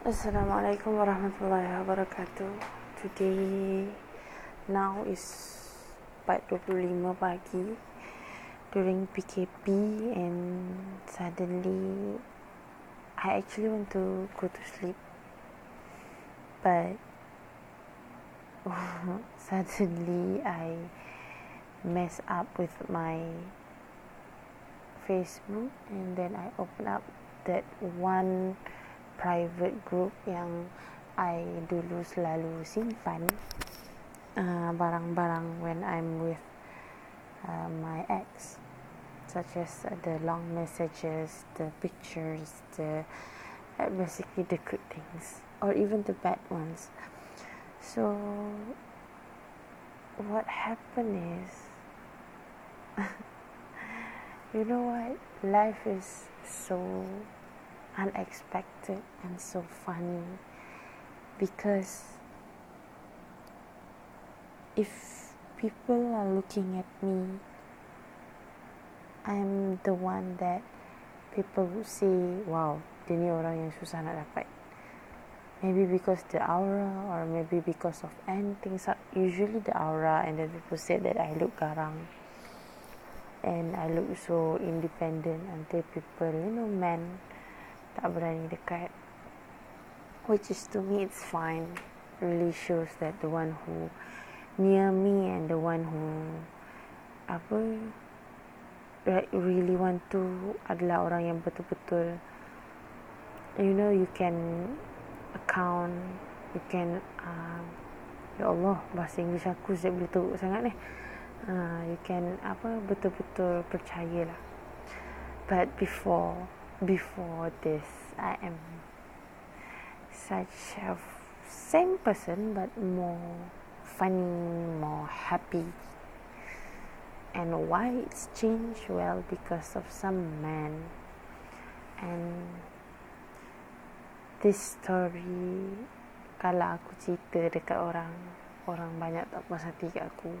Assalamualaikum warahmatullahi wabarakatuh. Today now is 4.25 pagi during PKP and suddenly I actually want to go to sleep but suddenly I mess up with my Facebook and then I open up that one private group yang I dulu selalu simpan uh, barang-barang when I'm with uh, my ex such as the long messages, the pictures, the uh, basically the good things or even the bad ones. So what happened is you know what life is so unexpected and so funny because if people are looking at me, I'm the one that people would say, wow, dia ni orang yang susah nak dapat. Maybe because the aura or maybe because of anything. Usually the aura and then people say that I look garang. And I look so independent until people, you know, men tak berani dekat. Which is to me it's fine. Really shows that the one who near me and the one who apa really want to adalah orang yang betul-betul you know you can account you can uh, ya Allah bahasa Inggeris aku saya boleh teruk sangat ni. Uh, you can apa betul-betul percayalah. But before before this I am such a same person but more funny, more happy. And why it's changed? Well, because of some man. And this story kalau aku cerita dekat orang, orang banyak tak puas hati kat aku.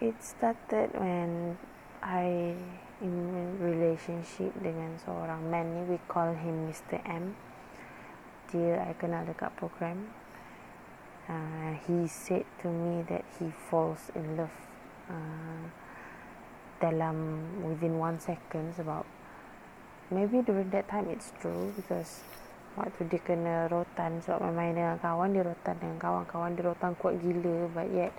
It started when I in relationship dengan seorang man ni we call him Mr. M dia I kenal dekat program uh, he said to me that he falls in love uh, dalam within one second about maybe during that time it's true because waktu dia kena rotan sebab main dengan kawan dia rotan dengan kawan-kawan dia rotan kuat gila but yet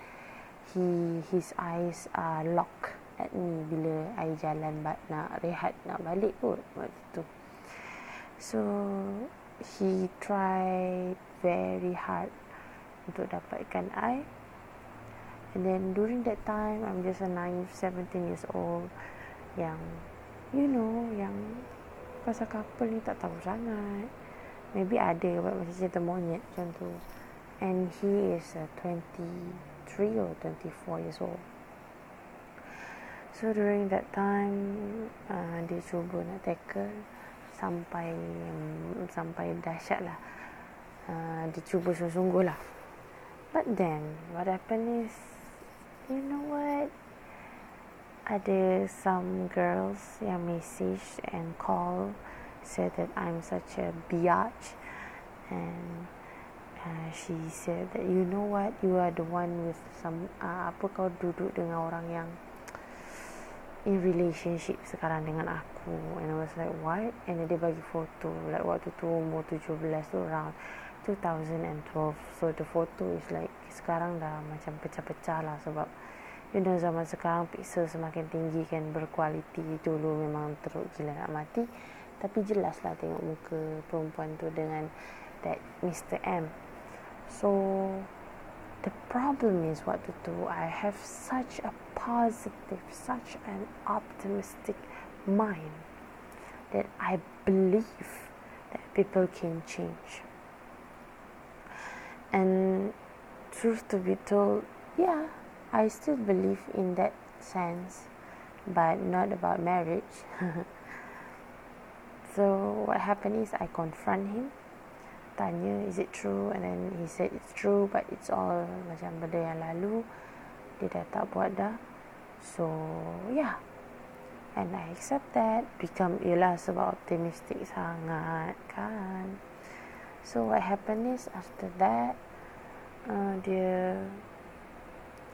he his eyes are locked at me bila I jalan nak rehat nak balik kot waktu tu. So he tried very hard untuk dapatkan I and then during that time I'm just a naive 17 years old yang you know yang pasal couple ni tak tahu sangat. Maybe ada buat macam cerita monyet macam tu. And he is a 23 or 24 years old So during that time uh, dia cuba nak tackle sampai um, sampai dahsyat lah. Uh, dia cuba sungguh-sungguh lah. But then what happened is you know what ada some girls yang message and call said that I'm such a biatch and uh, she said that you know what you are the one with some uh, apa kau duduk dengan orang yang in relationship sekarang dengan aku. And I was like what and dia bagi foto like waktu tu umur 17 tu around 2012 so the photo is like sekarang dah macam pecah-pecah lah sebab you know zaman sekarang pixel semakin tinggi kan berkualiti dulu memang teruk gila nak mati. Tapi jelas lah tengok muka perempuan tu dengan that Mr. M. So the problem is what to do. I have such a positive, such an optimistic mind that I believe that people can change. And truth to be told, yeah, I still believe in that sense, but not about marriage. so what happened is I confront him tanya is it true? And then he said it's true but it's all macam benda yang lalu. Dia dah tak buat dah. So yeah. And I accept that. Become ialah sebab optimistic sangat kan? So what happened is after that uh, dia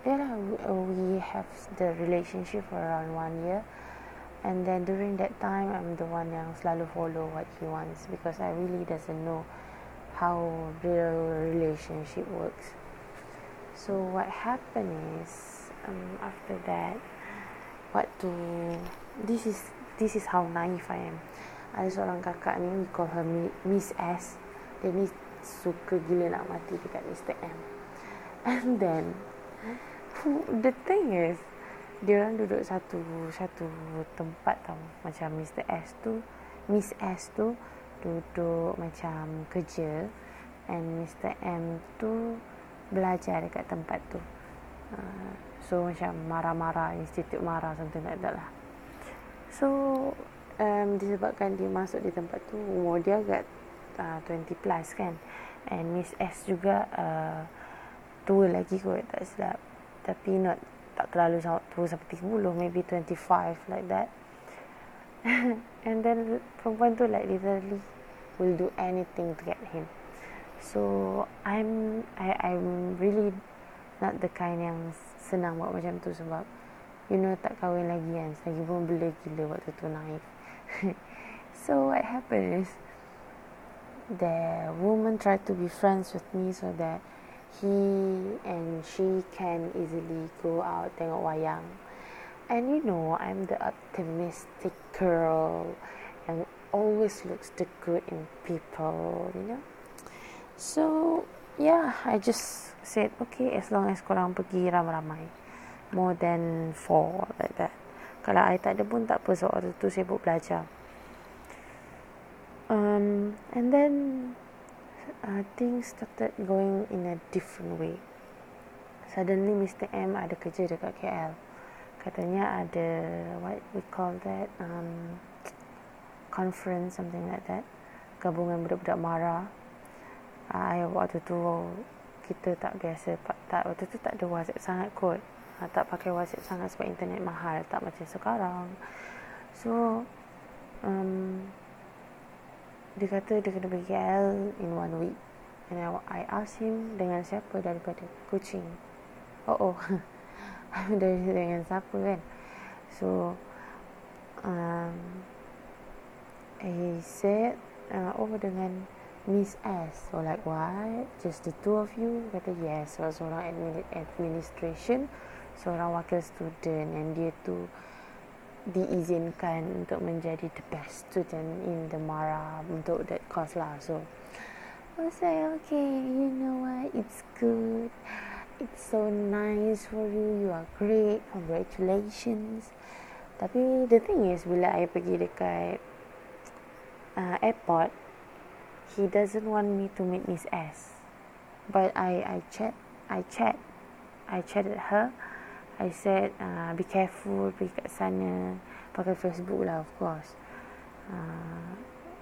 lah we have the relationship for around one year. And then during that time I'm the one yang selalu follow what he wants because I really doesn't know how real relationship works. So what happened is um, after that what to this is this is how naive I am. Ada seorang kakak ni we call her Miss S. Dia ni suka gila nak mati dekat Mr. M. And then the thing is dia orang duduk satu satu tempat tau. Macam Mr S tu Miss S tu duduk macam kerja. And Mr M tu belajar dekat tempat tu. Uh, so macam marah-marah institut marah something like that lah. So um, disebabkan dia masuk di tempat tu umur dia agak uh, 20 plus kan. And Miss S juga uh, tua lagi kot tak silap. Tapi not tak terlalu tua seperti 10 maybe 25 like that and then perempuan tu like literally will do anything to get him. So I'm I I'm really not the kind yang senang buat macam tu sebab you know tak kahwin lagi kan. Lagi pun bela gila waktu tu naif so what happened is the woman tried to be friends with me so that he and she can easily go out tengok wayang. And you know, I'm the optimistic girl and always looks the good in people, you know. So, yeah, I just said, okay, as long as korang pergi ramai-ramai. More than four, like that. Kalau I tak ada pun tak apa, sebab tu sibuk belajar. Um, and then uh, things started going in a different way. Suddenly Mr. M ada kerja dekat KL. Katanya ada what we call that um, conference something like that. Gabungan budak-budak mara. Uh, waktu tu kita tak biasa tak waktu tu tak ada WhatsApp sangat kot. Uh, tak pakai WhatsApp sangat sebab internet mahal tak macam sekarang. So um, dia kata dia kena pergi KL in one week and I, I ask him dengan siapa daripada Kuching oh oh dari dengan siapa kan. So um, he said uh, oh dengan Miss S. So like what just the two of you? Kata yes. So, seorang administration seorang wakil student and dia tu diizinkan untuk menjadi the best student in the Mara untuk that course lah. So I was like okay you know what? It's good it's so nice for you. You are great. Congratulations. Tapi the thing is bila I pergi dekat uh, airport he doesn't want me to meet Miss S. But I I chat I chat I chatted her. I said uh, be careful pergi kat sana. Pakai Facebook lah of course. Uh,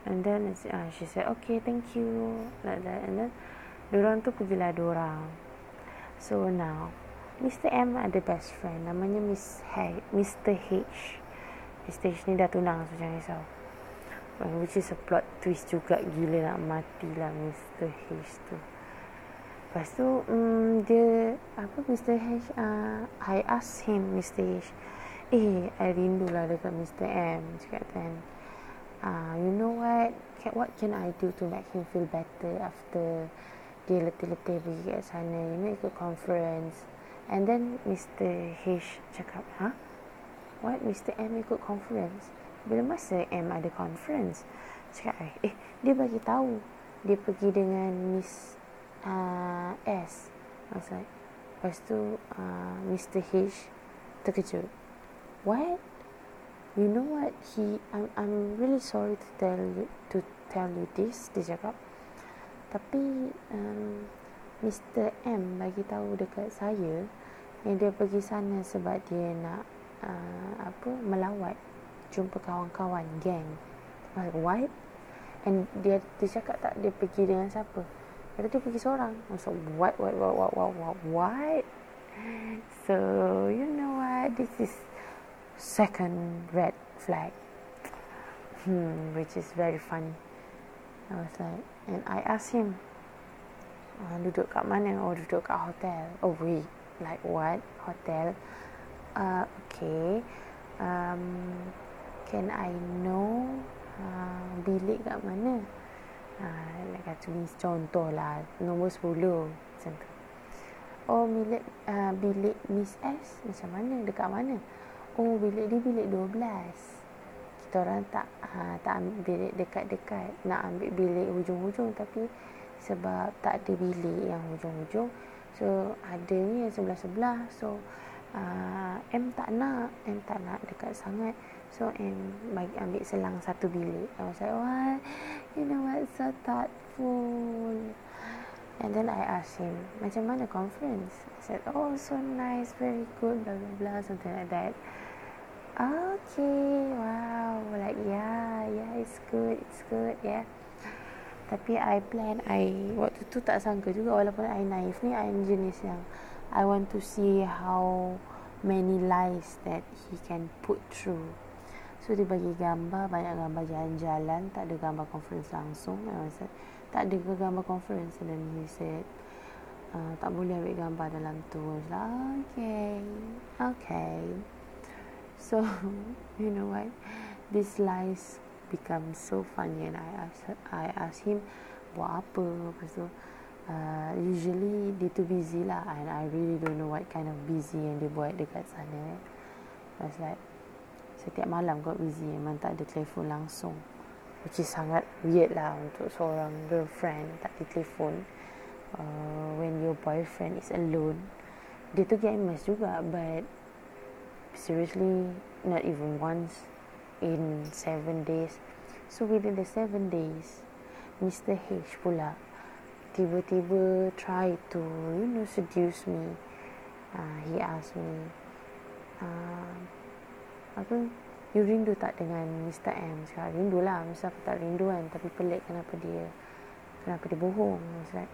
and then uh, she said okay thank you. Like that. And then diorang tu pergilah diorang so now Mr. M ada best friend namanya Miss H Mr. H Mr. H ni dah tunang so jangan risau which is a plot twist juga gila nak mati lah Mr. H tu Lepas tu um, dia apa Mr. H uh, I ask him Mr. H eh I rindu lah dekat Mr. M cakap kan uh, you know what what can I do to make him feel better after dia letih-letih pergi kat sana you know ikut conference and then Mr. H cakap ha huh? what Mr. M ikut conference bila masa M ada conference cakap eh dia bagi tahu dia pergi dengan Miss uh, S like Lepas tu uh, Mr. H Terkejut What? You know what? He I'm, I'm really sorry to tell you To tell you this Dia cakap Tapi um, Mr. M bagi tahu dekat saya Yang dia pergi sana sebab dia nak uh, Apa? Melawat Jumpa kawan-kawan Gang What? And dia, dia cakap tak Dia pergi dengan siapa? Kata dia pergi seorang So what what what what what what what So you know what This is Second red flag Hmm Which is very funny I was like and I asked him uh, duduk kat mana? Oh duduk kat hotel. Oh wait like what? Hotel? Uh, okay. Um, can I know uh, bilik kat mana? Uh, like kata contoh lah nombor 10 macam tu. Oh bilik uh, bilik Miss S macam mana? Dekat mana? Oh bilik dia bilik 12 kita orang tak uh, tak ambil bilik dekat-dekat. Nak ambil bilik hujung-hujung tapi sebab tak ada bilik yang hujung-hujung so ada ni yang sebelah-sebelah. So uh, M tak nak M tak nak dekat sangat. So M bagi ambil selang satu bilik. I was like what? You know what? So thoughtful. And then I asked him macam mana conference? I said oh so nice very good blah blah blah something like that okay wow like yeah yeah it's good it's good yeah. Tapi I plan I waktu tu tak sangka juga walaupun I naif ni I jenis yang I want to see how many lies that he can put through. So dia bagi gambar banyak gambar jalan-jalan tak ada gambar conference langsung I was like, tak ada ke gambar conference? And then he said uh, tak boleh ambil gambar dalam tu I was like okay okay so you know what? This lies become so funny and I ask I ask him buat apa? Lepas tu uh, usually dia tu busy lah and I really don't know what kind of busy yang dia buat dekat sana. I was like setiap malam kau busy memang tak ada telefon langsung. Which is sangat weird lah untuk seorang girlfriend tak ada telefon. Uh, when your boyfriend is alone dia tu games juga but seriously not even once in seven days. So within the seven days, Mr. H pula tiba-tiba try to you know seduce me. Uh, he asked me, uh, apa you rindu tak dengan Mr. M? Cakap rindu lah, aku tak rindu kan. Tapi pelik kenapa dia, kenapa dia bohong. I was like,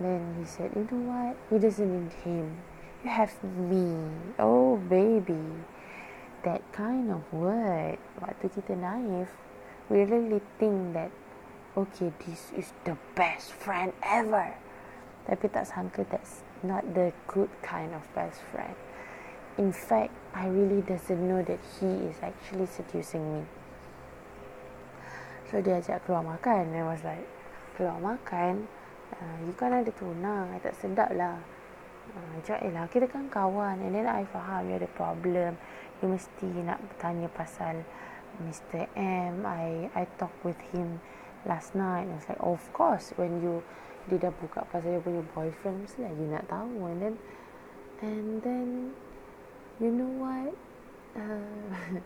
then he said, you know what? You doesn't need him. You have me. Oh, baby. That kind of word. Waktu kita naif we really think that okay this is the best friend ever. Tapi tak sangka that's not the good kind of best friend. In fact I really doesn't know that he is actually seducing me. So dia ajak keluar makan. And I was like keluar makan? Uh, you kan ada tunang I tak sedap lah uh, cakap eh lah kita kan kawan and then I faham you ada problem you mesti nak bertanya pasal Mr. M. I I talk with him last night. I was like, of course, when you dia dah buka pasal dia punya boyfriend, mesti lah you nak tahu. And then, and then, you know what? Uh,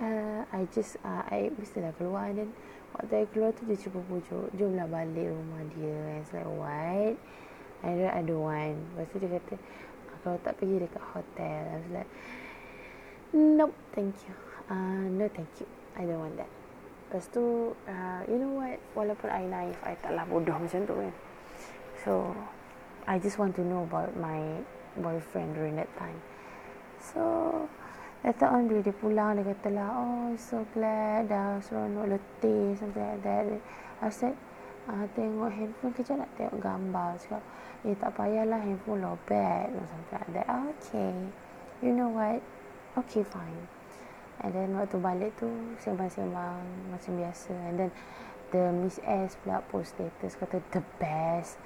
uh, I just, uh, I mesti lah keluar. And then, waktu I keluar tu dia cuba pujuk, jomlah balik rumah dia. And it's like, what? I don't, don't want. Lepas tu dia kata, kalau tak pergi dekat hotel. I was like, Nope, thank you. Uh, no, thank you. I don't want that. Lepas tu, uh, you know what? Walaupun I naif, I taklah bodoh macam tu kan. So, I just want to know about my boyfriend during that time. So, later on dia, dia pulang, dia kata lah, oh, so glad dah seronok letih, something like that. I said, uh, tengok handphone kejap nak tengok gambar. Cakap, eh tak payahlah handphone lobet. Something like that. Okay. You know what? okay fine and then waktu balik tu sembang-sembang macam biasa and then the Miss S pula post status kata the best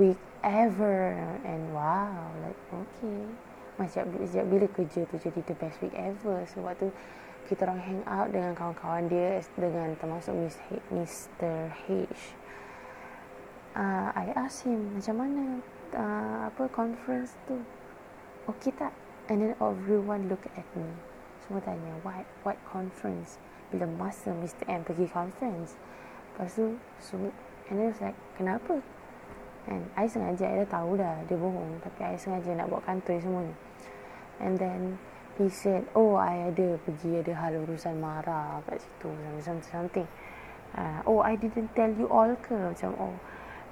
week ever and wow like okay macam sejak bila kerja tu jadi the best week ever so waktu kita orang hang out dengan kawan-kawan dia dengan termasuk Mr. H uh, I ask him macam mana uh, apa conference tu okay tak And then everyone look at me. Semua tanya, what, what conference? Bila masa Mr. M pergi conference. Lepas tu, so, and then it's like, kenapa? And I sengaja, I dah tahu dah, dia bohong. Tapi I sengaja nak buat kantoi semua ni. And then, he said, oh, I ada pergi ada hal urusan marah kat situ. Something, something. Uh, oh, I didn't tell you all ke? Macam, oh,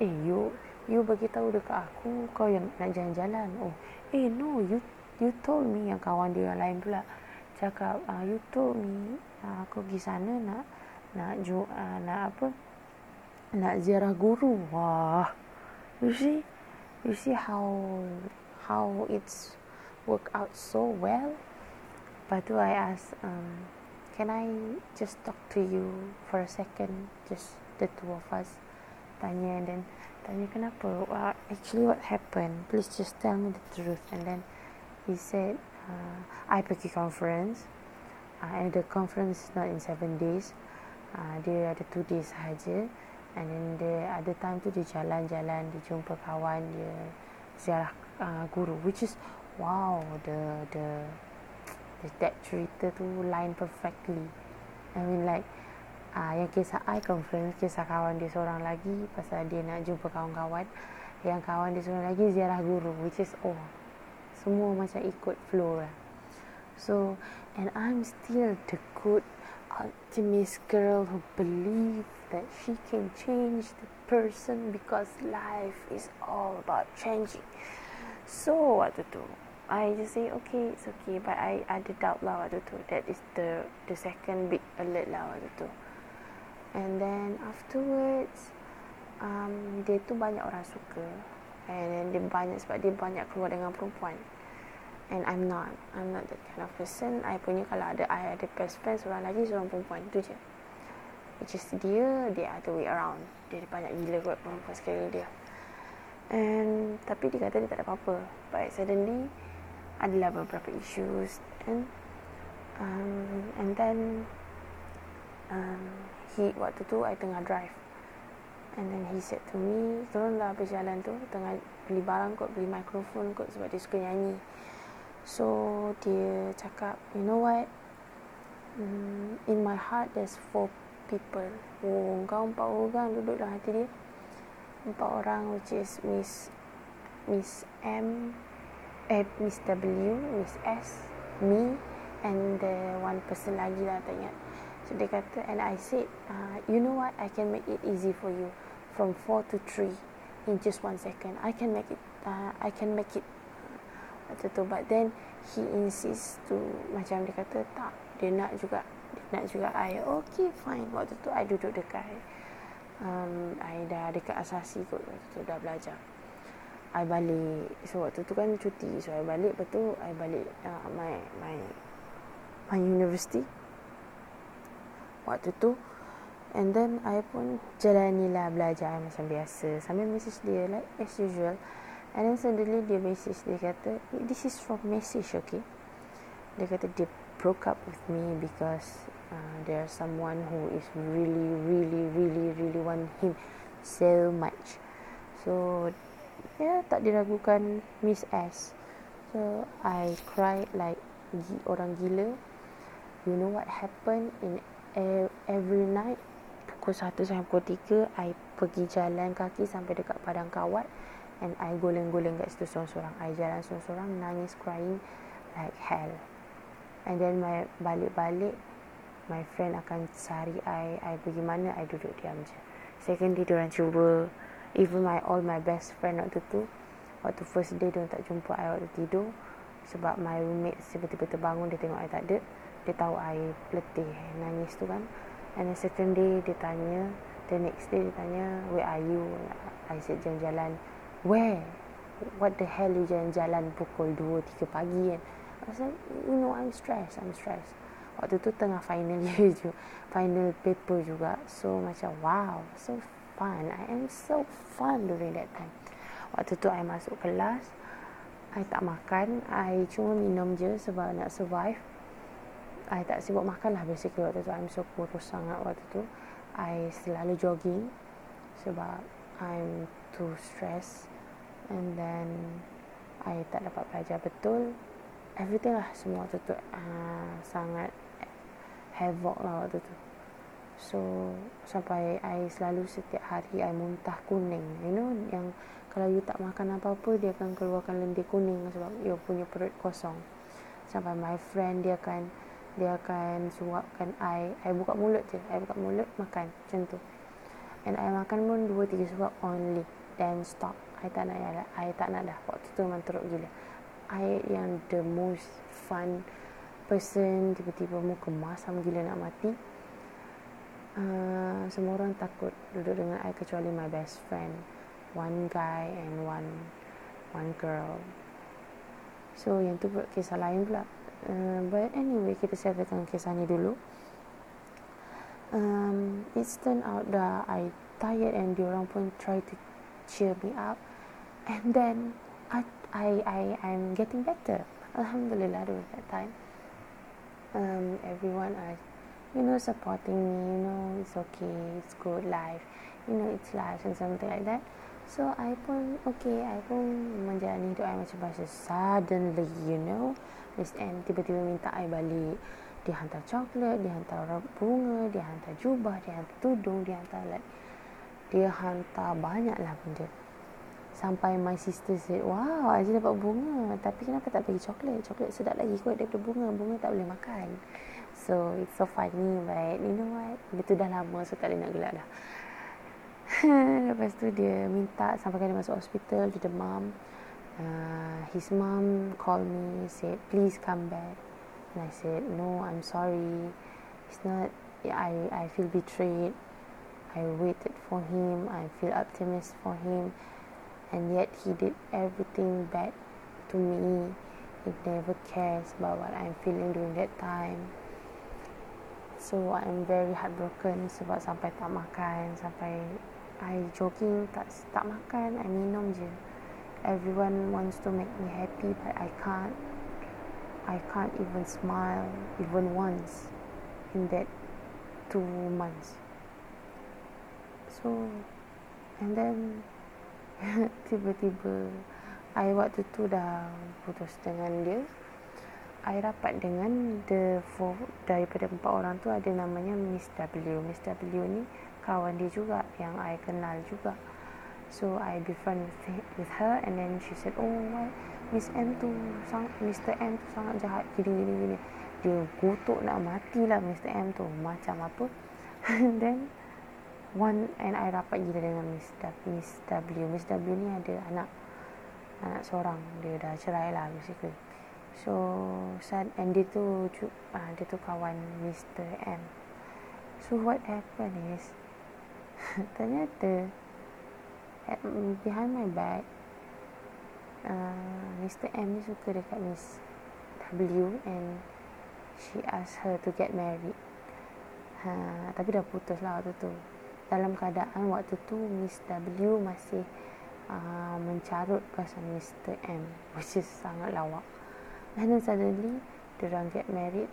eh, you, you bagi tahu dekat aku, kau yang nak jalan-jalan. Oh, eh, no, you you told me yang kawan dia yang lain pula cakap uh, you told me uh, aku pergi sana nak nak ju uh, nak apa nak ziarah guru wah you see you see how how it's work out so well lepas tu I ask um, can I just talk to you for a second? Just the two of us. Tanya and then tanya kenapa? Well, actually what happened? Please just tell me the truth. And then he said uh, I pergi conference. Uh, and the conference is not in seven days. Uh, dia ada two days sahaja. And then dia ada time tu dia jalan-jalan dia jumpa kawan dia ziarah uh, guru which is wow the the that cerita tu line perfectly. I mean like uh, yang kisah I conference kisah kawan dia seorang lagi pasal dia nak jumpa kawan-kawan. Yang kawan dia seorang lagi ziarah guru which is oh semua macam ikut flow lah. So and I'm still the good optimist girl who believe that she can change the person because life is all about changing. So waktu tu, I just say okay, it's okay, but I ada doubt lah waktu tu. That is the the second big alert lah waktu tu. And then afterwards, um, dia tu banyak orang suka. And then dia banyak sebab dia banyak keluar dengan perempuan. And I'm not I'm not that kind of person. I punya kalau ada I ada best friend seorang lagi seorang perempuan. Tu je. Which is dia dia other way around. Dia banyak gila kot perempuan sekali dia. And tapi dia kata dia tak ada apa-apa. But suddenly adalah beberapa issues and um, and then um, he waktu tu I tengah drive and then he said to me turunlah berjalan tu tengah beli barang kot beli mikrofon kot sebab dia suka nyanyi So dia cakap, you know what? Mm, in my heart there's four people. Oh, kau empat orang duduk dalam hati dia. Empat orang which is Miss Miss M, eh, Miss W, Miss S, me, and the one person lagi lah tak ingat. So dia kata, and I said, uh, you know what? I can make it easy for you from four to three in just one second. I can make it. Uh, I can make it waktu tu but then he insist to macam dia kata tak dia nak juga dia nak juga I okay fine waktu tu I duduk dekat um, I dah dekat asasi kot waktu tu dah belajar I balik. So waktu tu kan cuti. So I balik. Betul I balik uh, my my my university. Waktu tu. And then I pun jalanilah belajar macam biasa. Sambil message dia like as usual. And then suddenly dia message dia kata This is from message okay? Dia kata dia broke up with me Because uh, there's someone who is really really really really want him so much. So ya tak diragukan Miss S. So I cry like orang gila. You know what happened? In every night Pukul 1 sampai pukul 3 I pergi jalan kaki sampai dekat padang kawat And I goleng-goleng kat situ seorang-seorang. I jalan seorang-seorang Nangis crying Like hell. And then my balik-balik My friend akan cari I I pergi mana? I duduk diam je. Second day diorang cuba Even my all my best friend waktu tu Waktu first day diorang tak jumpa I waktu tidur Sebab my roommate Tiba-tiba terbangun Dia tengok I tak ada Dia tahu I letih Nangis tu kan. And the second day Dia tanya The next day dia tanya Where are you? I said jalan-jalan. Where? What the hell you jalan-jalan pukul 2 3 pagi kan? I like you know I'm stressed I'm stressed. Waktu tu tengah final year juga final paper juga. So macam wow so fun. I am so fun during that time. Waktu tu I masuk kelas I tak makan. I cuma minum je sebab nak survive. I tak sibuk makan lah basically waktu tu. I'm so kurus sangat waktu tu. I selalu jogging sebab I'm too stressed. And then I tak dapat belajar betul. Everything lah semua waktu tu uh, sangat havoc lah waktu tu so sampai I selalu setiap hari I muntah kuning you know yang kalau you tak makan apa-apa dia akan keluarkan lendir kuning sebab you punya perut kosong. Sampai my friend dia akan dia akan suapkan I I buka mulut je I buka mulut makan macam tu. And I makan pun 2 3 suap only then stop. I tak nak dah I tak nak dah. Waktu tu memang teruk gila. I yang the most fun person tiba-tiba muka masam gila nak mati uh, semua orang takut duduk dengan I kecuali my best friend. One guy and one one girl. So yang tu kisah lain pula. Uh, but anyway kita settlekan kisah ni dulu. Um, it's turned out that I tired and diorang pun try to cheer me up. And then I I I I'm getting better. Alhamdulillah during that time. Um, everyone are you know supporting me you know it's okay it's good life you know it's life and something like that. So I pun okay I pun menjalani hidup I macam biasa suddenly you know. Miss N tiba-tiba minta I balik. Dia hantar coklat dia hantar bunga dia hantar jubah dia hantar tudung dia hantar like dia hantar banyak lah benda. Sampai my sister said wow Aziz dapat bunga. Tapi kenapa tak bagi coklat? Coklat sedap lagi kot daripada bunga. Bunga tak boleh makan So it's so funny but you know what? Dia tu dah lama so tak boleh nak gelak dah. Lepas tu dia minta sampai dia masuk hospital Dia demam uh, His mom called me Said please come back. And I said no I'm sorry. It's not I I feel betrayed. I waited for him. I feel optimist for him. And yet he did everything bad to me. He never cares about what I'm feeling during that time So I'm very heartbroken sebab sampai tak makan Sampai I jogging tak tak makan I minum je. Everyone wants to make me happy but I can't I can't even smile even once in that two months. So and then tiba-tiba I waktu tu dah putus dengan dia I rapat dengan the four, daripada empat orang tu ada namanya Miss W. Miss W ni kawan dia juga yang I kenal juga. So I befriend with, with her and then she said, "Oh, why Miss M tu sang Mr. M tu sangat jahat gini gini gini." Dia kutuk nak mati lah Mr. M tu macam apa. and then one and I rapat gila dengan Miss W. Miss W. Miss W ni ada anak anak seorang. Dia dah cerai lah basically. So sad and dia tu uh, dia tu kawan Mr. M. So what happened is ternyata at, behind my back uh, Mr. M ni suka dekat Miss W and she asked her to get married. Ha, tapi dah putus lah waktu tu. Dalam keadaan waktu tu Miss W masih uh, mencarut pasal Mr. M which is sangat lawak. And then suddenly, they don't get married,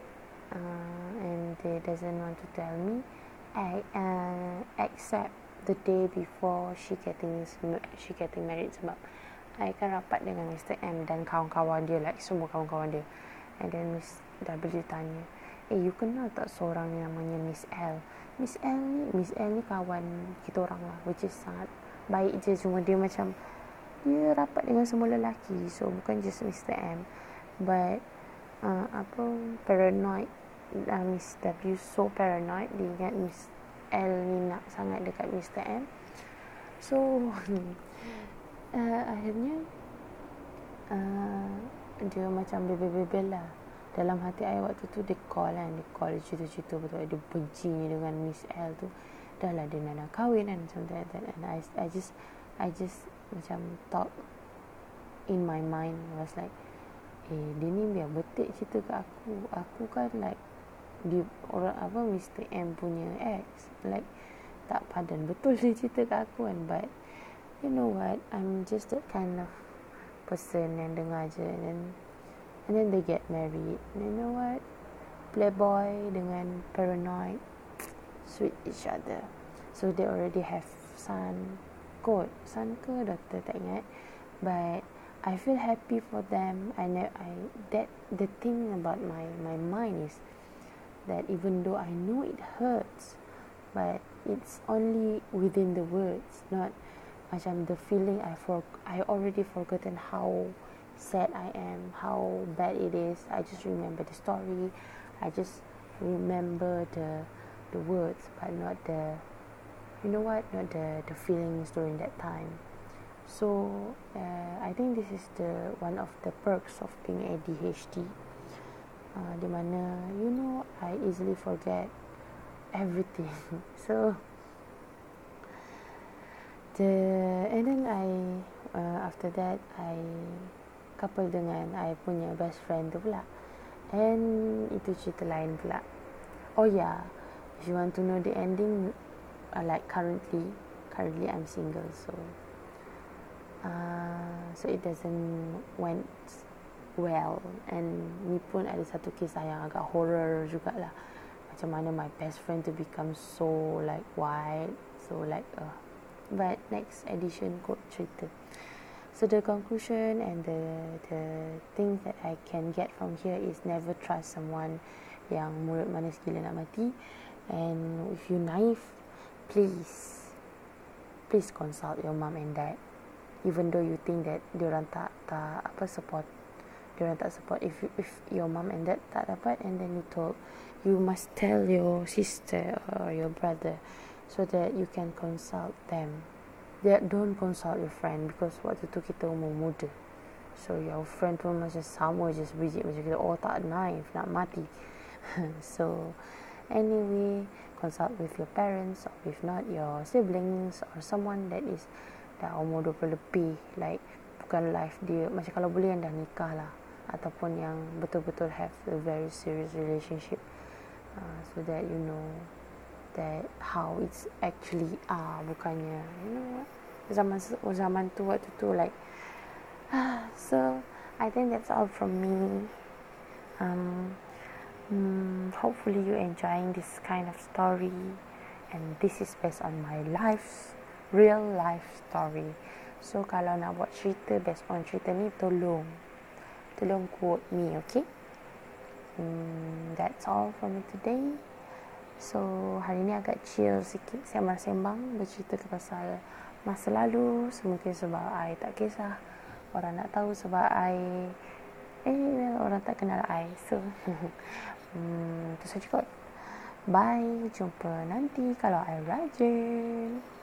uh, and they doesn't want to tell me, I, uh, except the day before she getting she getting married sebab I kan rapat dengan Mr. M dan kawan-kawan dia like semua kawan-kawan dia and then Miss W tanya eh you kenal tak seorang yang namanya Miss L Miss L ni Miss L ni kawan kita orang lah which is sangat baik je cuma dia macam dia rapat dengan semua lelaki so bukan just Mr. M but uh, apa paranoid uh, Miss W so paranoid dia ingat Miss L ni nak sangat dekat Mr. M. So uh, akhirnya uh, dia macam bebel-bebel lah. Dalam hati saya waktu tu dia call kan dia call cerita-cerita betul dia benci dengan Miss L tu. Dah lah dia nak kahwin kan something like that. And I, I just I just macam talk in my mind was like eh dia ni biar betik cerita kat aku. Aku kan like di orang apa Mr. M punya ex. Like tak padan betul dia cerita kat aku kan. But you know what? I'm just that kind of person yang dengar je. And then and then they get married. And you know what? Playboy dengan paranoid sweet each other. So they already have son. Kot. Son ke daughter tak ingat. But I feel happy for them. I know I that the thing about my my mind is that even though I know it hurts, but it's only within the words, not macam the feeling I for I already forgotten how sad I am, how bad it is. I just remember the story. I just remember the the words, but not the you know what, not the the feelings during that time. So uh, I think this is the one of the perks of being ADHD. Uh, di mana you know I easily forget everything. So the and then I uh, after that I couple dengan I punya best friend tu pula. And itu cerita lain pula. Oh yeah if you want to know the ending uh, like currently currently I'm single so uh, so it doesn't went well. And ni pun ada satu kisah yang agak horror jugalah. Macam mana my best friend to become so like white so like uh, but next edition kot cerita. So the conclusion and the the thing that I can get from here is never trust someone yang mulut manis gila nak mati. And if you naive please please consult your mom and dad even though you think that diorang tak tak apa support diorang tak support if you, if your mom and dad tak dapat and then you told you must tell your sister or your brother so that you can consult them. That don't consult your friend because waktu tu kita umur muda. So your friend pun macam sama je sebiji macam kita oh tak knife nak mati. so anyway consult with your parents or if not your siblings or someone that is dah umur 20 lebih like bukan life dia. Macam kalau boleh yang dah nikah lah ataupun yang betul-betul have a very serious relationship. Uh, so that you know that how it's actually are bukannya you know zaman zaman tu waktu tu like so I think that's all from me. Um um, hopefully you enjoying this kind of story and this is based on my life real life story. So kalau nak buat cerita based on cerita ni tolong. Tolong quote me okay? Um, that's all for me today. So hari ni agak chill sikit Sembang-sembang Bercerita ke pasal Masa lalu. Semungkin sebab I. Tak kisah Orang nak tahu sebab I. Eh Orang tak kenal I So. Hmm, Itu saja kot. Bye Jumpa nanti Kalau I rajin